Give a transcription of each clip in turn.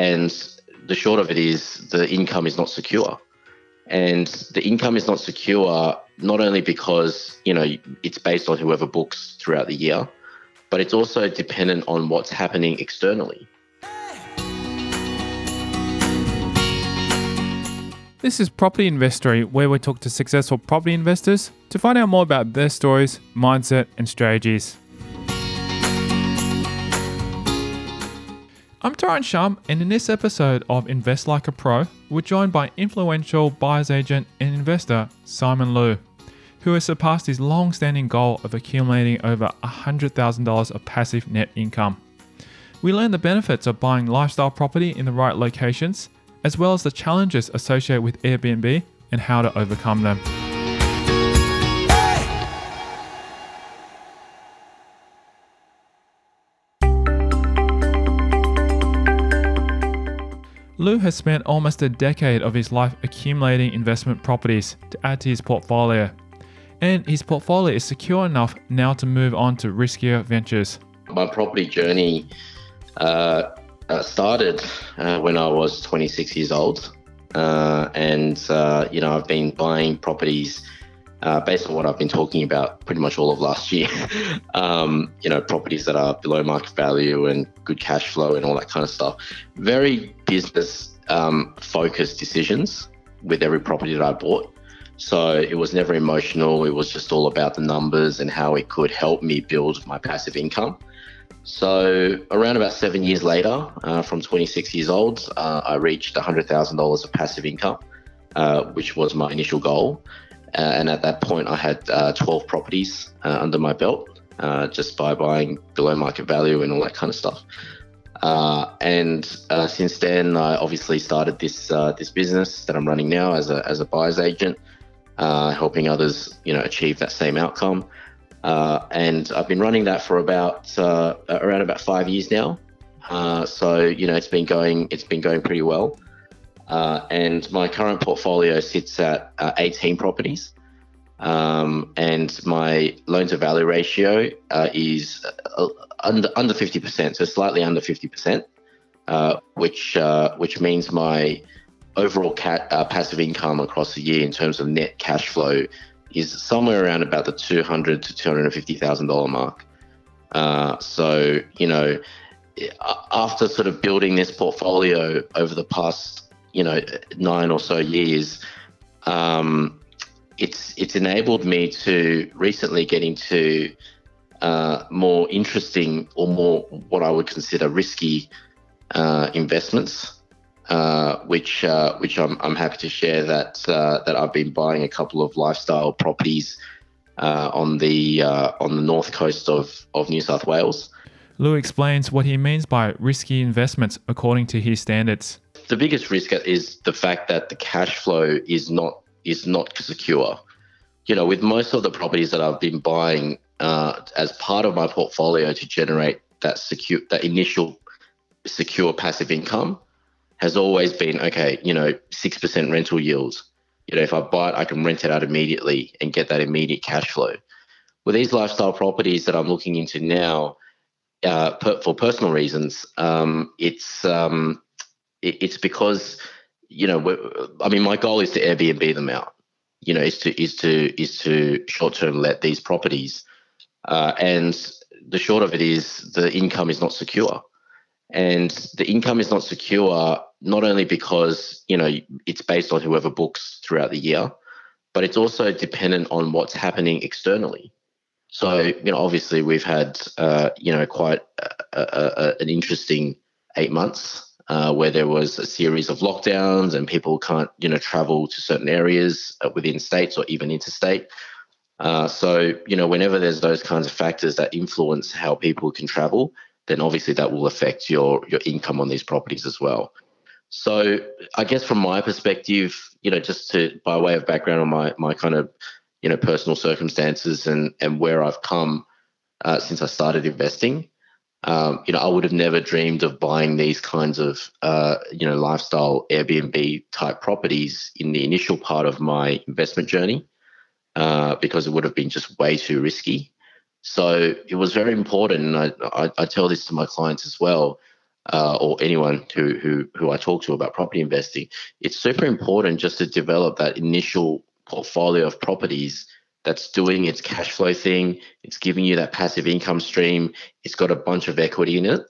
and the short of it is the income is not secure. And the income is not secure not only because, you know, it's based on whoever books throughout the year, but it's also dependent on what's happening externally. This is Property Investory, where we talk to successful property investors to find out more about their stories, mindset, and strategies. I'm Tyrone Shum, and in this episode of Invest Like a Pro, we're joined by influential buyer's agent and investor Simon Loo, who has surpassed his long standing goal of accumulating over $100,000 of passive net income. We learn the benefits of buying lifestyle property in the right locations as well as the challenges associated with Airbnb and how to overcome them. Loo has spent almost a decade of his life accumulating investment properties to add to his portfolio. And his portfolio is secure enough now to move on to riskier ventures. My property journey uh, uh, started uh, when I was 26 years old. Uh, and, uh, you know, I've been buying properties uh, based on what I've been talking about pretty much all of last year. um, you know, properties that are below market value and good cash flow and all that kind of stuff. Very business um, focused decisions with every property that I bought. So it was never emotional. It was just all about the numbers and how it could help me build my passive income. So around about seven years later, uh, from 26 years old, uh, I reached $100,000 of passive income, uh, which was my initial goal. Uh, and at that point, I had uh, 12 properties uh, under my belt, just by buying below market value and all that kind of stuff. and since then, I obviously started this this business that I'm running now as a as a buyer's agent, helping others, you know, achieve that same outcome. Uh, and I've been running that for about uh, around about five years now. Uh, so you know it's been going it's been going pretty well. Uh, and my current portfolio sits at uh, 18 properties. Um, and my loan to value ratio uh, is under under 50%, so slightly under 50%, which which means my overall cat, passive income across the year in terms of net cash flow is somewhere around about the two hundred to two hundred and fifty thousand dollar mark. Uh, so you know, after sort of building this portfolio over the past you know nine or so years, um, it's it's enabled me to recently get into uh, more interesting or more what I would consider risky uh, investments. Uh, which uh, which I'm, I'm happy to share that uh, that I've been buying a couple of lifestyle properties uh, on the on the north coast of, of New South Wales. Loo explains what he means by risky investments according to his standards. The biggest risk is the fact that the cash flow is not is not secure. You know, with most of the properties that I've been buying uh, as part of my portfolio to generate that secure that initial secure passive income has always been okay, you know, 6% rental yields. You know, if I buy it, I can rent it out immediately and get that immediate cash flow. With these lifestyle properties that I'm looking into now, uh, per, for personal reasons, um, it's um, it, it's because you know, I mean, my goal is to Airbnb them out. You know, is to is to is to short term let these properties, uh, and the short of it is the income is not secure and the income is not secure not only because you know it's based on whoever books throughout the year but it's also dependent on what's happening externally so you know obviously we've had uh, you know quite a, a, an interesting eight months uh, where there was a series of lockdowns and people can't you know travel to certain areas uh, within states or even interstate uh, so you know whenever there's those kinds of factors that influence how people can travel then obviously that will affect your your income on these properties as well. So I guess from my perspective, you know, just to by way of background on my my kind of you know personal circumstances and and where I've come uh, since I started investing, um, you know, I would have never dreamed of buying these kinds of uh, you know lifestyle Airbnb type properties in the initial part of my investment journey uh, because it would have been just way too risky. So it was very important, and I, I, I tell this to my clients as well. uh, or anyone who, who who I talk to about property investing, it's super important just to develop that initial portfolio of properties that's doing its cash flow thing. It's giving you that passive income stream. It's got a bunch of equity in it,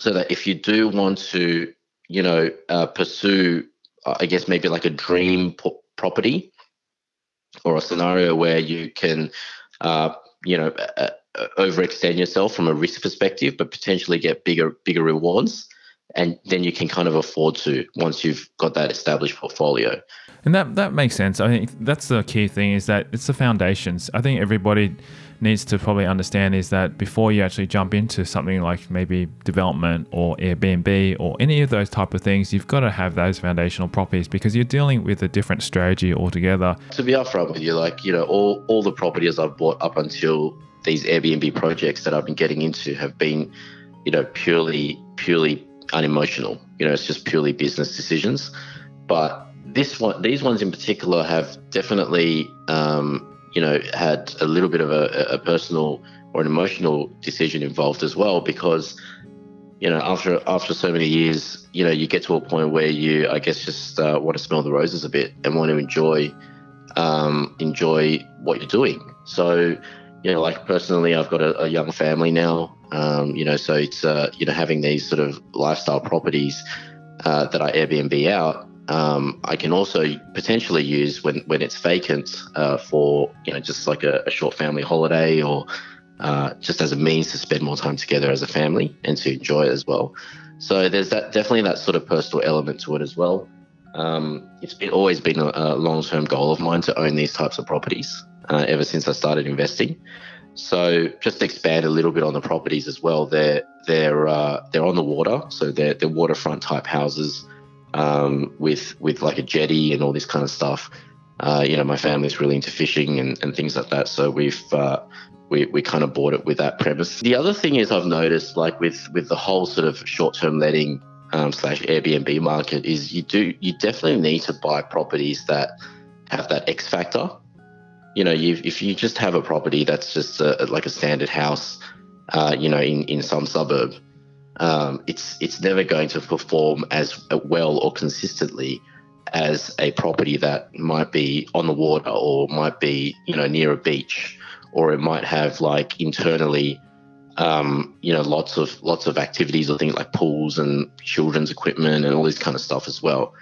so that if you do want to, you know, uh, pursue, uh, I guess maybe like a dream po- property or a scenario where you can, uh, you know, uh, overextend yourself from a risk perspective, but potentially get bigger bigger rewards, and then you can kind of afford to once you've got that established portfolio. And that that makes sense. I think that's the key thing is that it's the foundations. I think everybody needs to probably understand is that before you actually jump into something like maybe development or Airbnb or any of those type of things, you've got to have those foundational properties because you're dealing with a different strategy altogether. To be upfront with you, like you know, all all the properties I've bought up until these Airbnb projects that I've been getting into have been, you know, purely purely unemotional. You know, it's just purely business decisions. But this one, these ones in particular, have definitely, um, you know, had a little bit of a, a, personal or an emotional decision involved as well, because, you know, after after so many years, you know, you get to a point where you, I guess, just uh, want to smell the roses a bit and want to enjoy, um, enjoy what you're doing. So, you know, like personally, I've got a, a young family now. Um, you know, so it's uh, you know having these sort of lifestyle properties uh, that I Airbnb out um, I can also potentially use when, when it's vacant uh, for you know just like a, a short family holiday or uh, just as a means to spend more time together as a family and to enjoy it as well. So there's that definitely that sort of personal element to it as well. Um, it's been always been a, a, long-term goal of mine to own these types of properties uh, ever since I started investing. So just expand a little bit on the properties as well, they're they're uh, they're on the water, so they're they're waterfront type houses um, with with like a jetty and all this kind of stuff. Uh, you know, my family's really into fishing and, and things like that, so we've uh, we we kind of bought it with that premise. The other thing is I've noticed, like with with the whole sort of short term letting um, slash Airbnb market, is you do you definitely need to buy properties that have that X factor. You know, you, if you just have a property that's just a, like a standard house, uh, you know, in in some suburb, um, it's it's never going to perform as well or consistently as a property that might be on the water or might be you know near a beach or it might have like internally um, you know lots of lots of activities or things like pools and children's equipment and all this kind of stuff as well.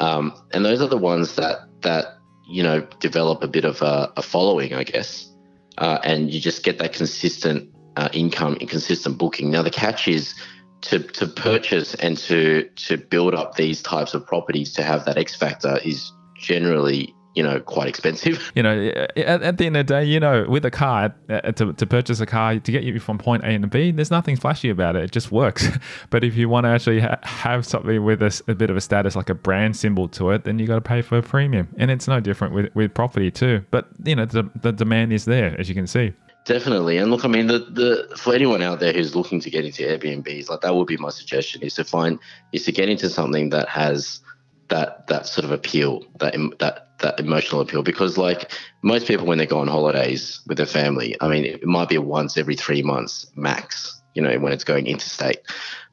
Um, and those are the ones that that you know develop a bit of a, a following i guess. Uh, and you just get that consistent uh, income and consistent booking. Now the catch is to to purchase and to to build up these types of properties to have that X factor is generally you know quite expensive. You know, at, at, the end of the day, you know, with a car uh, to, to purchase a car to get you from point A to B, there's nothing flashy about it. It just works. but if you want to actually ha- have something with a, a, bit of a status, like a brand symbol to it, then you got to pay for a premium. And it's no different with with property too. But you know, the the demand is there, as you can see. Definitely, and look, I mean, the, the for anyone out there who's looking to get into Airbnbs, like that would be my suggestion: is to find is to get into something that has that that sort of appeal, that that that emotional appeal. Because like most people, when they go on holidays with their family, I mean, it might be once every three months max. You know, when it's going interstate,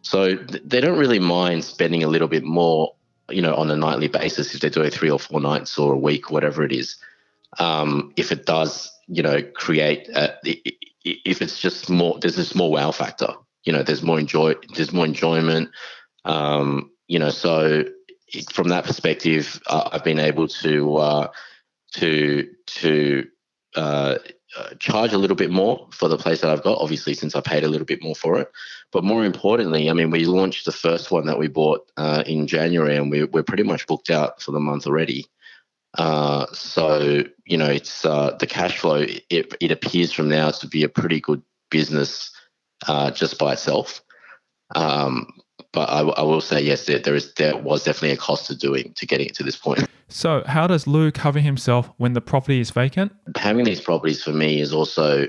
so they don't really mind spending a little bit more. You know, on a nightly basis, if they're doing three or four nights or a week, whatever it is. Um, if it does you know, create a, if it's just more, there's this more wow factor. You know, there's more enjoy, there's more enjoyment. Um, you know, so from that perspective, uh, I've been able to uh, to to uh, charge a little bit more for the place that I've got. Obviously, since I paid a little bit more for it, but more importantly, I mean, we launched the first one that we bought uh, in January, and we, we're pretty much booked out for the month already. Uh, so you know, it's uh, the cash flow. It, it appears from now to be a pretty good business uh, just by itself. Um, but I, I, will say yes, there, there is there was definitely a cost to doing to getting it to this point. So, how does Loo cover himself when the property is vacant? Having these properties for me is also,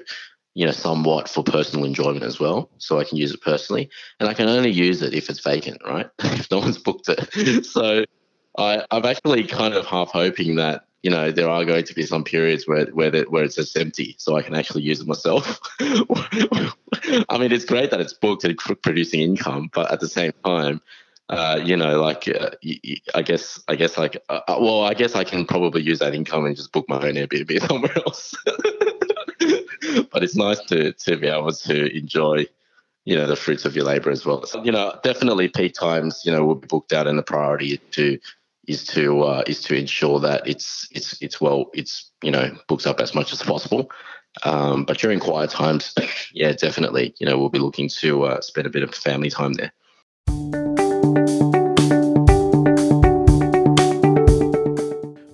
you know, somewhat for personal enjoyment as well. So I can use it personally, and I can only use it if it's vacant, right? if no one's booked it. so I, I'm actually kind of half hoping that you know, there are going to be some periods where where the, where it's just empty, so I can actually use it myself. I mean, it's great that it's booked and producing income, but at the same time, uh, you know, like uh, I guess, I guess, like, uh, uh, well, I guess I can probably use that income and just book my own Airbnb somewhere else. but it's nice to to be able to enjoy, you know, the fruits of your labor as well. So, you know, definitely peak times, you know, will be booked out, and the priority to is to uh, is to ensure that it's it's it's well it's you know booked up as much as possible. Um, but during quiet times, yeah, definitely, you know, we'll be looking to uh, spend a bit of family time there.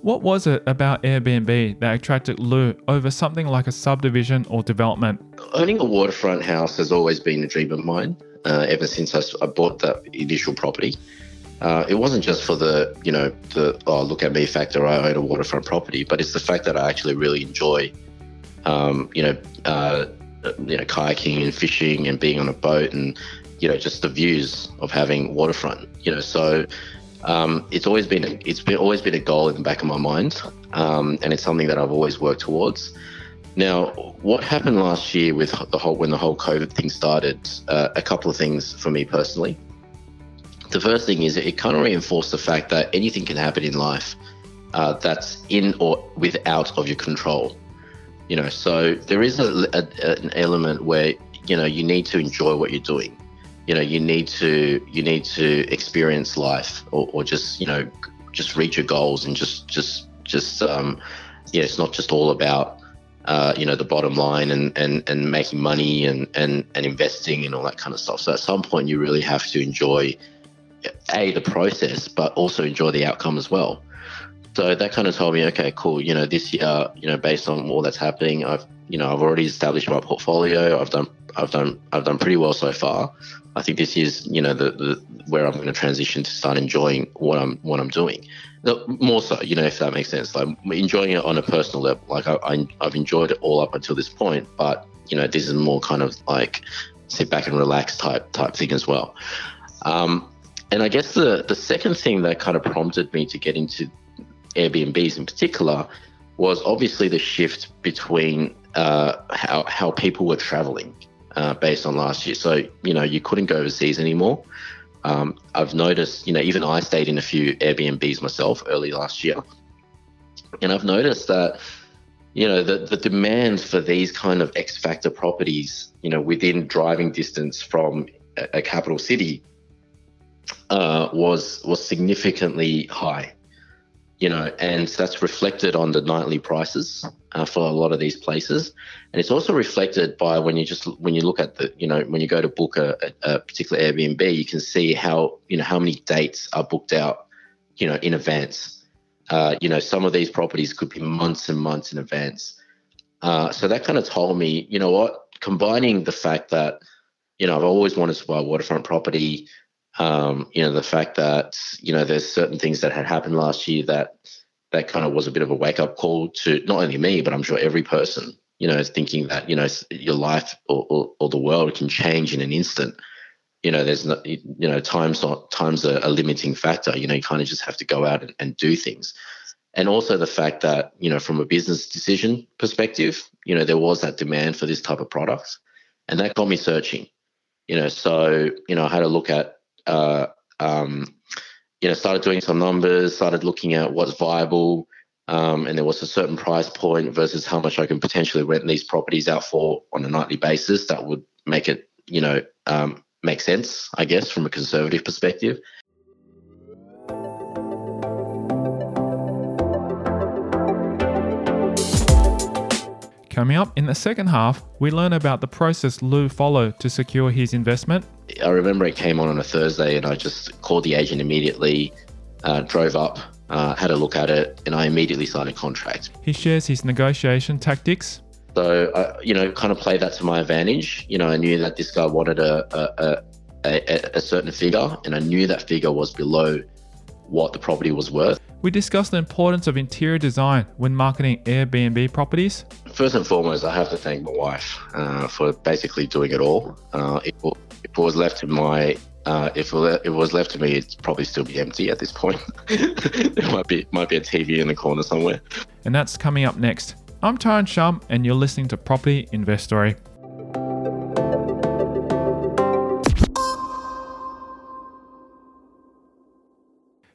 What was it about Airbnb that attracted Loo over something like a subdivision or development? Owning a waterfront house has always been a dream of mine uh, ever since I, bought that initial property. Uh, it wasn't just for the, you know, the oh look at me factor. I own a waterfront property, but it's the fact that I actually really enjoy, um, you know, uh, you know, kayaking and fishing and being on a boat and, you know, just the views of having waterfront. You know, so um, it's always been a, it's been always been a goal in the back of my mind, um, and it's something that I've always worked towards. Now, what happened last year with the whole when the whole COVID thing started? Uh, a couple of things for me personally. The first thing is it kind of reinforced the fact that anything can happen in life uh, that's in or without of your control. You know, so there is a, a, an element where you know you need to enjoy what you're doing you know you need to you need to experience life or, or just you know just reach your goals and just just just um yeah it's not just all about uh, you know the bottom line and, and and making money and, and and investing and all that kind of stuff so at some point you really have to enjoy a the process but also enjoy the outcome as well so that kind of told me okay cool you know this year you know based on all that's happening i've you know i've already established my portfolio i've done i've done i've done pretty well so far I think this is, you know, the, the where I'm going to transition to start enjoying what I'm what I'm doing. More so, you know, if that makes sense. Like enjoying it on a personal level. Like I, I I've enjoyed it all up until this point, but you know, this is more kind of like sit back and relax type type thing as well. Um, and I guess the the second thing that kind of prompted me to get into Airbnbs in particular was obviously the shift between uh, how how people were traveling uh, based on last year. So, you know, you couldn't go overseas anymore. Um, I've noticed, you know, even I stayed in a few Airbnbs myself early last year. And I've noticed that, you know, the, the demand for these kind of X factor properties, you know, within driving distance from a, a capital city uh, was was significantly high you know, and that's reflected on the nightly prices uh, for a lot of these places, and it's also reflected by when you just when you look at the, you know, when you go to book a, a particular Airbnb, you can see how you know how many dates are booked out, you know, in advance. Uh, you know, some of these properties could be months and months in advance. Uh, so that kind of told me, you know what, combining the fact that, you know, I've always wanted to buy waterfront property. Um, you know, the fact that you know there's certain things that had happened last year that that kind of was a bit of a wake up call to not only me, but I'm sure every person. You know, thinking that you know your life or, or, or the world can change in an instant. You know, there's no, you know times not times a, a limiting factor. You know, you kind of just have to go out and, and do things and also the fact that you know from a business decision perspective you know there was that demand for this type of product and that got me searching you know so you know i had a look at uh, um, you know, started doing some numbers, started looking at what's viable, um, and there was a certain price point versus how much I can potentially rent these properties out for on a nightly basis that would make it, you know, um, make sense, I guess, from a conservative perspective. Coming up in the second half, we learn about the process Loo followed to secure his investment. I remember it came on on a Thursday, and I just called the agent immediately, uh, drove up, uh, had a look at it, and I immediately signed a contract. He shares his negotiation tactics. So, I, you know, kind of play that to my advantage. You know, I knew that this guy wanted a, a, a, a certain figure, and I knew that figure was below what the property was worth. We discussed the importance of interior design when marketing Airbnb properties. First and foremost, I have to thank my wife uh, for basically doing it all. Uh, if, if, it was left to my uh, if it was left to me, it'd probably still be empty at this point. there might be might be a TV in the corner somewhere. And that's coming up next. I'm Tyrone Shum, and you're listening to Property Investory.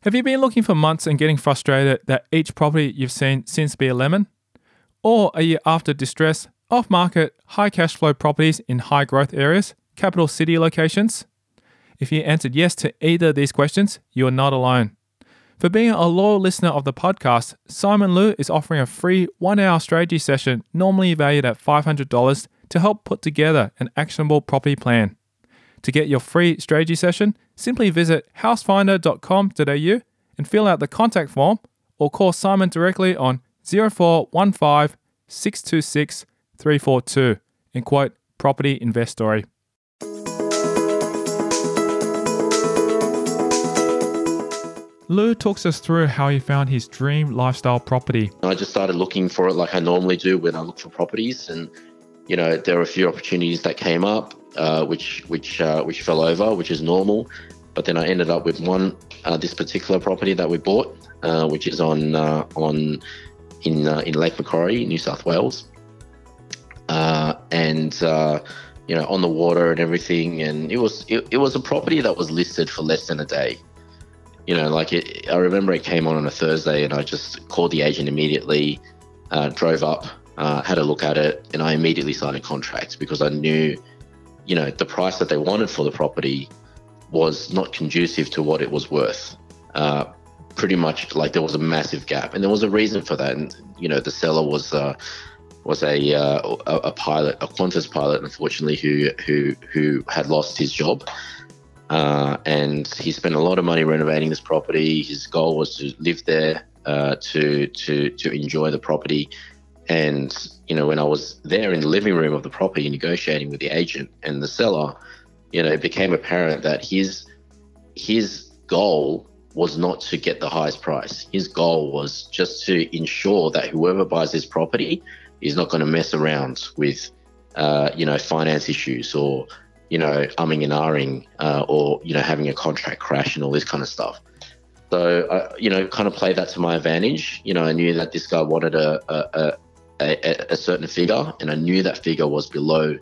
Have you been looking for months and getting frustrated that each property you've seen seems to be a lemon? Or are you after distress, off market, high cash flow properties in high growth areas, capital city locations? If you answered yes to either of these questions, you are not alone. For being a loyal listener of the podcast, Simon Loo is offering a free one hour strategy session, normally valued at $500, to help put together an actionable property plan. To get your free strategy session, simply visit housefinder.com.au and fill out the contact form or call Simon directly on 0415 626 342 and quote Property Investory. Loo talks us through how he found his dream lifestyle property. I just started looking for it like I normally do when I look for properties, and you know there were a few opportunities that came up, uh, which which uh, which fell over, which is normal. But then I ended up with one, uh, this particular property that we bought, uh, which is on uh, on in uh, in Lake Macquarie, New South Wales, and you know on the water and everything. And it was it, it was a property that was listed for less than a day. You know, like it, I remember it came on on a Thursday, and I just called the agent immediately, drove up, had a look at it, and I immediately signed a contract because I knew you know, the price that they wanted for the property was not conducive to what it was worth. Uh, pretty much like there was a massive gap, and there was a reason for that. And you know, the seller was uh, was a, uh, a pilot, a Qantas pilot, unfortunately, who who who had lost his job. Uh, and he spent a lot of money renovating this property. His goal was to live there, uh, to to to enjoy the property, and, you know, when I was there in the living room of the property negotiating with the agent and the seller, you know, it became apparent that his his goal was not to get the highest price. His goal was just to ensure that whoever buys this property is not going to mess around with, uh, you know, finance issues or, you know, umming and ahhing uh, or, you know, having a contract crash and all this kind of stuff. So, I, you know, kind of played that to my advantage. You know, I knew that this guy wanted a, a, a, a, certain figure, and I knew that figure was below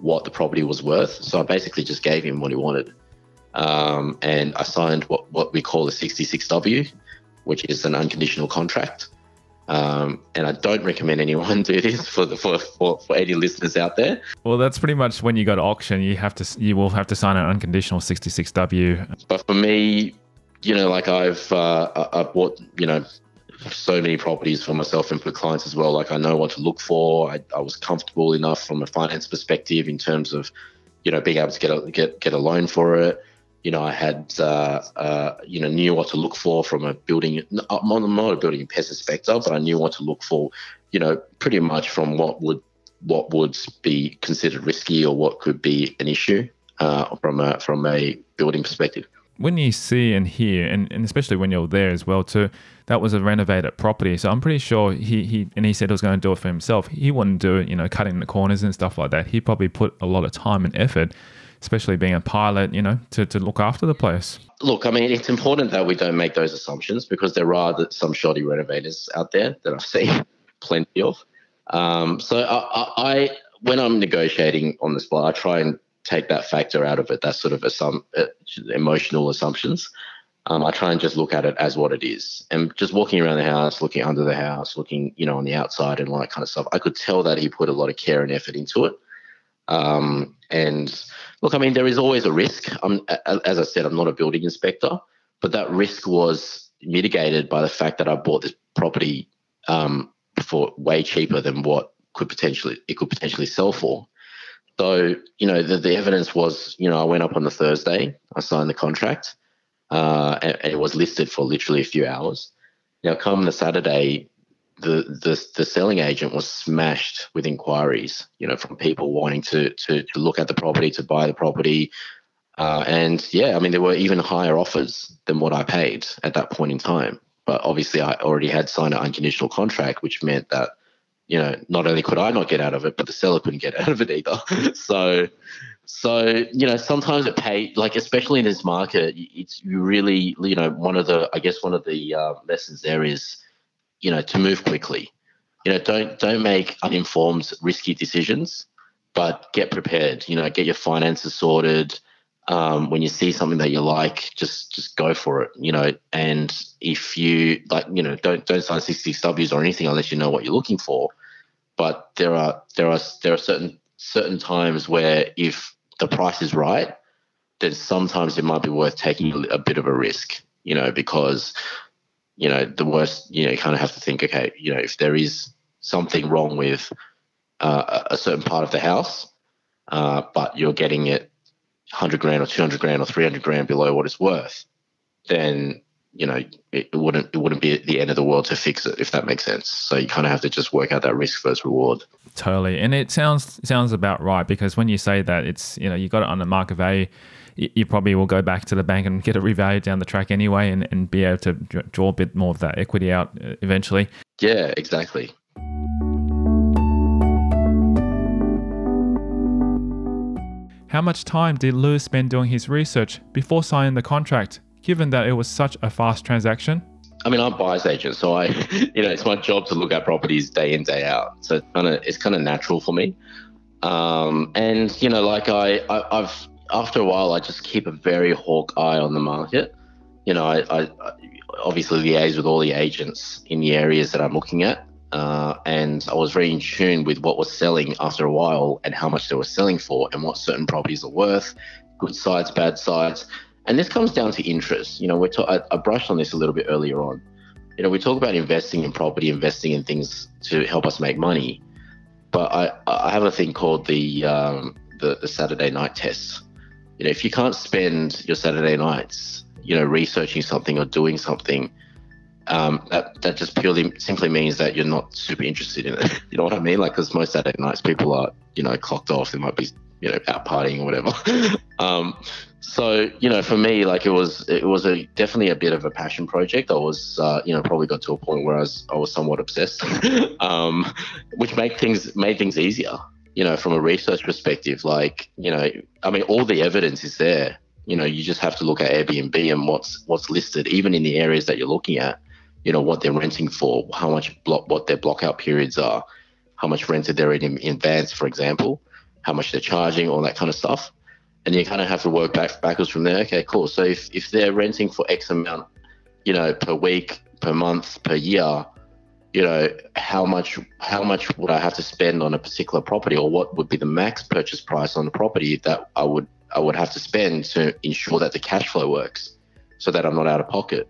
what the property was worth. So I basically just gave him what he wanted, um, and I signed what what we call a 66W, which is an unconditional contract. Um, and I don't recommend anyone do this for, the, for, for for any listeners out there. Well, that's pretty much when you go to auction, you have to you will have to sign an unconditional 66W. But for me, you know, like I've uh, I've bought you know so many properties for myself and for clients as well. Like I know what to look for. I, I was comfortable enough from a finance perspective in terms of, you know, being able to get a, get get a loan for it. You know, I had, uh, uh, you know, knew what to look for from a building. I'm not a building pest inspector, but I knew what to look for. You know, pretty much from what would what would be considered risky or what could be an issue uh, from a from a building perspective when you see and hear, and, and especially when you're there as well too, that was a renovated property. So I'm pretty sure he, he and he said he was going to do it for himself. He wouldn't do it, you know, cutting the corners and stuff like that. He probably put a lot of time and effort, especially being a pilot, you know, to, to look after the place. Look, I mean, it's important that we don't make those assumptions because there are some shoddy renovators out there that I've seen plenty of. Um, so I, I, when I'm negotiating on the spot, I try and take that factor out of it. That sort of assum- uh, emotional assumptions. Um, I try and just look at it as what it is. And just walking around the house, looking under the house, looking, you know, on the outside and all that kind of stuff, I could tell that he put a lot of care and effort into it. Um, and look, I mean, there is always a risk. I'm, as I said, I'm not a building inspector, but that risk was mitigated by the fact that I bought this property um, for way cheaper than what could potentially it could potentially sell for. So, you know, the, the evidence was, you know, I went up on the Thursday, I signed the contract, uh, and, it was listed for literally a few hours. Now, come the Saturday, the, the the selling agent was smashed with inquiries, you know, from people wanting to to, to look at the property, to buy the property, uh, and yeah, I mean, there were even higher offers than what I paid at that point in time. But obviously, I already had signed an unconditional contract, which meant that you know, not only could I not get out of it, but the seller couldn't get out of it either. so, so you know, sometimes it pay like especially in this market, it's you really you know one of the I guess one of the uh, lessons there is you know to move quickly. You know, don't don't make uninformed, risky decisions, but get prepared. You know, get your finances sorted. Um, when you see something that you like, just just go for it. You know, and if you like, you know, don't don't sign sixty Ws or anything unless you know what you're looking for. But there are there are there are certain certain times where if the price is right, then sometimes it might be worth taking a bit of a risk. You know, because you know, the worst, you know, you kind of have to think, okay, you know, if there is something wrong with uh, a certain part of the house, uh, but you're getting it 100 grand or 200 grand or 300 grand below what it's worth, then you know it wouldn't it wouldn't be the end of the world to fix it if that makes sense. So you kind of have to just work out that risk versus reward. Totally, and it sounds sounds about right because when you say that it's you know you got it under the market value you probably will go back to the bank and get it revalued down the track anyway and, and be able to draw a bit more of that equity out uh, eventually. Yeah, exactly. How much time did Loo spend doing his research before signing the contract, given that it was such a fast transaction? I mean, I'm a buyer's agent, so I, you know, it's my job to look at properties day in, day out. So it's kind of, it's kind of natural for me. Um, and you know, like I, I, have after a while, I just keep a very hawk eye on the market. You know, I, I obviously liaise with all the agents in the areas that I'm looking at. Uh, and I was very in tune with what was selling after a while and how much they were selling for and what certain properties are worth, good sides, bad sides. And this comes down to interest. You know, we're I, I brushed on this a little bit earlier on. You know, we talk about investing in property, investing in things to help us make money. But I, I have a thing called the, um, the, the Saturday night test you know, if you can't spend your Saturday nights, you know, researching something or doing something, um, that that just purely simply means that you're not super interested in it. you know what I mean? Like, because most Saturday nights people are, you know, clocked off. They might be, you know, out partying or whatever. um, so you know, for me, like it was it was a definitely a bit of a passion project. I was, uh, you know, probably got to a point where I was I was somewhat obsessed, um, which made things made things easier you know, from a research perspective, like, you know, I mean, all the evidence is there. You know, you just have to look at Airbnb and what's what's listed, even in the areas that you're looking at. You know, what they're renting for, how much block, what their blockout periods are, how much rented they're in in advance, for example, how much they're charging, all that kind of stuff. And you kind of have to work back backwards from there. Okay, cool. So if if they're renting for X amount, you know, per week, per month, per year, you know how much how much would I have to spend on a particular property, or what would be the max purchase price on the property that I would I would have to spend to ensure that the cash flow works, so that I'm not out of pocket.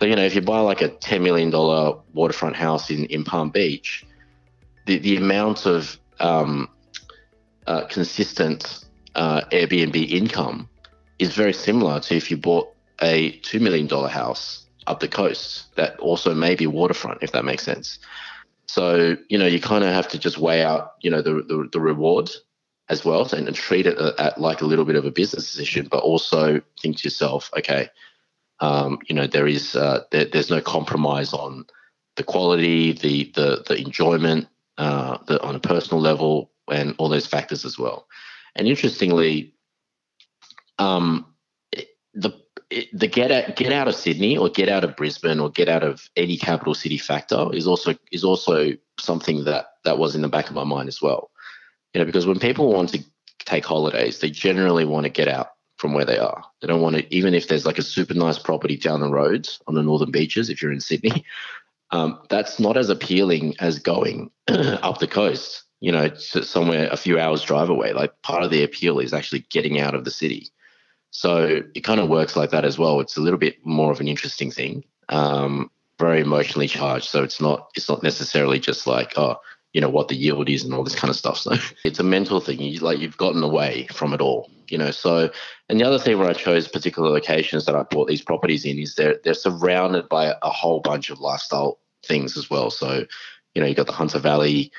So you know, if you buy like a ten million dollar waterfront house in in Palm Beach, the the amount of um, uh, consistent uh, Airbnb income is very similar to if you bought a two million dollar house up the coast that also may be waterfront, if that makes sense. So, you know, you kind of have to just weigh out, you know, the, the, the reward as well and, and treat it at like a little bit of a business decision, but also think to yourself, okay, um, you know, there is, uh, there, there's no compromise on the quality, the, the, the enjoyment, uh, the, on a personal level and all those factors as well. And interestingly, um, the the get out, get out of Sydney or get out of Brisbane or get out of any capital city factor is also is also something that that was in the back of my mind as well. You know, because when people want to take holidays, they generally want to get out from where they are. They don't want to, even if there's like a super nice property down the road on the northern beaches, if you're in Sydney, um, that's not as appealing as going up the coast, you know, somewhere a few hours drive away. Like part of the appeal is actually getting out of the city. So it kind of works like that as well. It's a little bit more of an interesting thing, um, very emotionally charged. So it's not it's not necessarily just like oh you know what the yield is and all this kind of stuff. So it's a mental thing. You like you've gotten away from it all, you know. So and the other thing where I chose particular locations that I bought these properties in is they're they're surrounded by a whole bunch of lifestyle things as well. So you know you got the Hunter Valley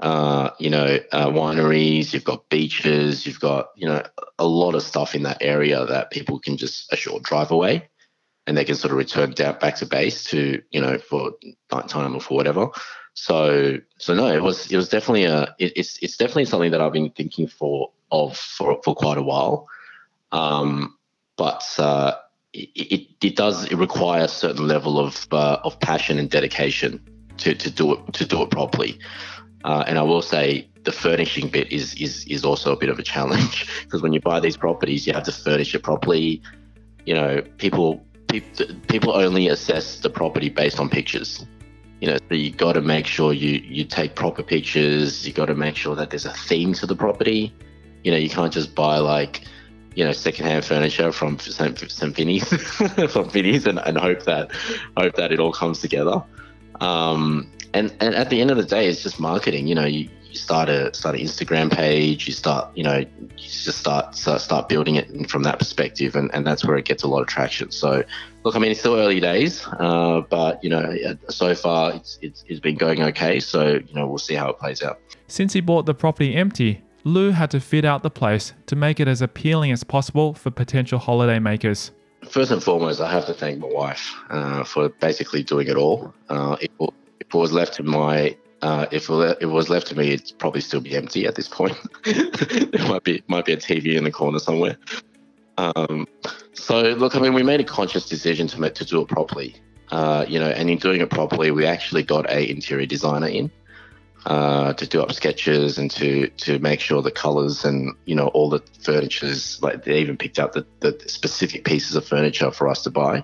uh, you know, uh, wineries, you've got beaches, you've got, you know, a lot of stuff in that area that people can just a short drive away and they can sort of return down back to base to, you know, for nighttime or for whatever. So, so no, it was, it was definitely a, it, it's, it's definitely something that I've been thinking for of for, for quite a while. Um, but uh, it, it, it, does it require a certain level of uh, of passion and dedication to, to do it to do it properly. Uh, and I will say the furnishing bit is is is also a bit of a challenge because when you buy these properties, you have to furnish it properly. You know, people people only assess the property based on pictures. You know, so you got to make sure you you take proper pictures. You got to make sure that there's a theme to the property. You know, you can't just buy like you know secondhand furniture from. St. Vinny's from Vinny's and, and hope that hope that it all comes together. Um, and and at the end of the day, it's just marketing. You know, you, you start a start an Instagram page, you start, you know, you just start start, start building it from that perspective, and, and that's where it gets a lot of traction. So, look, I mean, it's still early days, uh, but you know, so far it's, it's it's been going okay. So, you know, we'll see how it plays out. Since he bought the property empty, Loo had to fit out the place to make it as appealing as possible for potential holiday makers. First and foremost, I have to thank my wife uh, for basically doing it all. Uh, it, if it was left to my uh, if it was left to me, it'd probably still be empty at this point. there might be might be a TV in the corner somewhere. Um, so look, I mean, we made a conscious decision to make, to do it properly. Uh, you know, and in doing it properly, we actually got a interior designer in uh, to do up sketches and to to make sure the colors and you know all the furniture's like they even picked out the, the specific pieces of furniture for us to buy.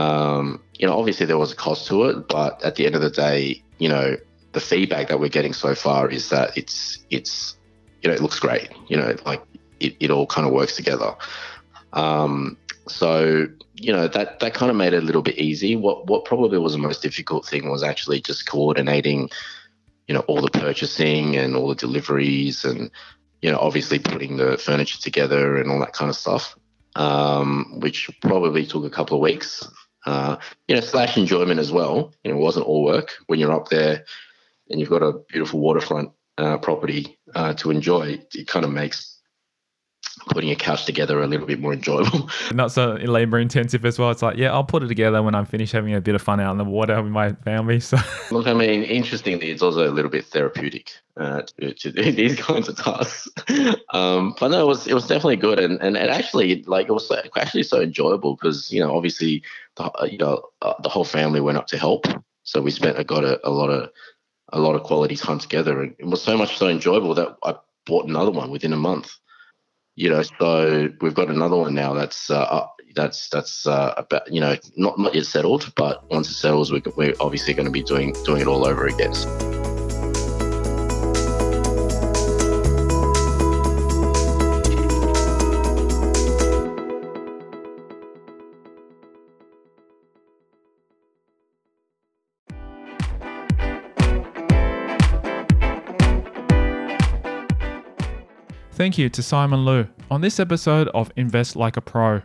Um, you know, obviously there was a cost to it, but at the end of the day, you know, the feedback that we're getting so far is that it's it's you know it looks great. You know, like it, it all kind of works together. Um, so you know that that kind of made it a little bit easy. What what probably was the most difficult thing was actually just coordinating, you know, all the purchasing and all the deliveries and you know obviously putting the furniture together and all that kind of stuff, um, which probably took a couple of weeks. Uh, you know, slash enjoyment as well. You know, it wasn't all work when you're up there and you've got a beautiful waterfront uh, property uh, to enjoy, it kind of makes putting a couch together a little bit more enjoyable. Not so labor intensive as well. It's like, yeah, I'll put it together when I'm finished having a bit of fun out in the water with my family. So, look, I mean, interestingly, it's also a little bit therapeutic uh, to, to, do these kinds of tasks. Um, but no, it was it was definitely good, and and it actually like it was actually so enjoyable because you know obviously the you know uh, the whole family went up to help, so we spent I got a, a lot of a lot of quality time together. And it was so much so enjoyable that I bought another one within a month. You know, so we've got another one now that's uh, that's that's uh, about you know not not yet settled, but once it settles, we're, we're obviously going to be doing doing it all over again. Thank you to Simon Loo on this episode of Invest Like a Pro.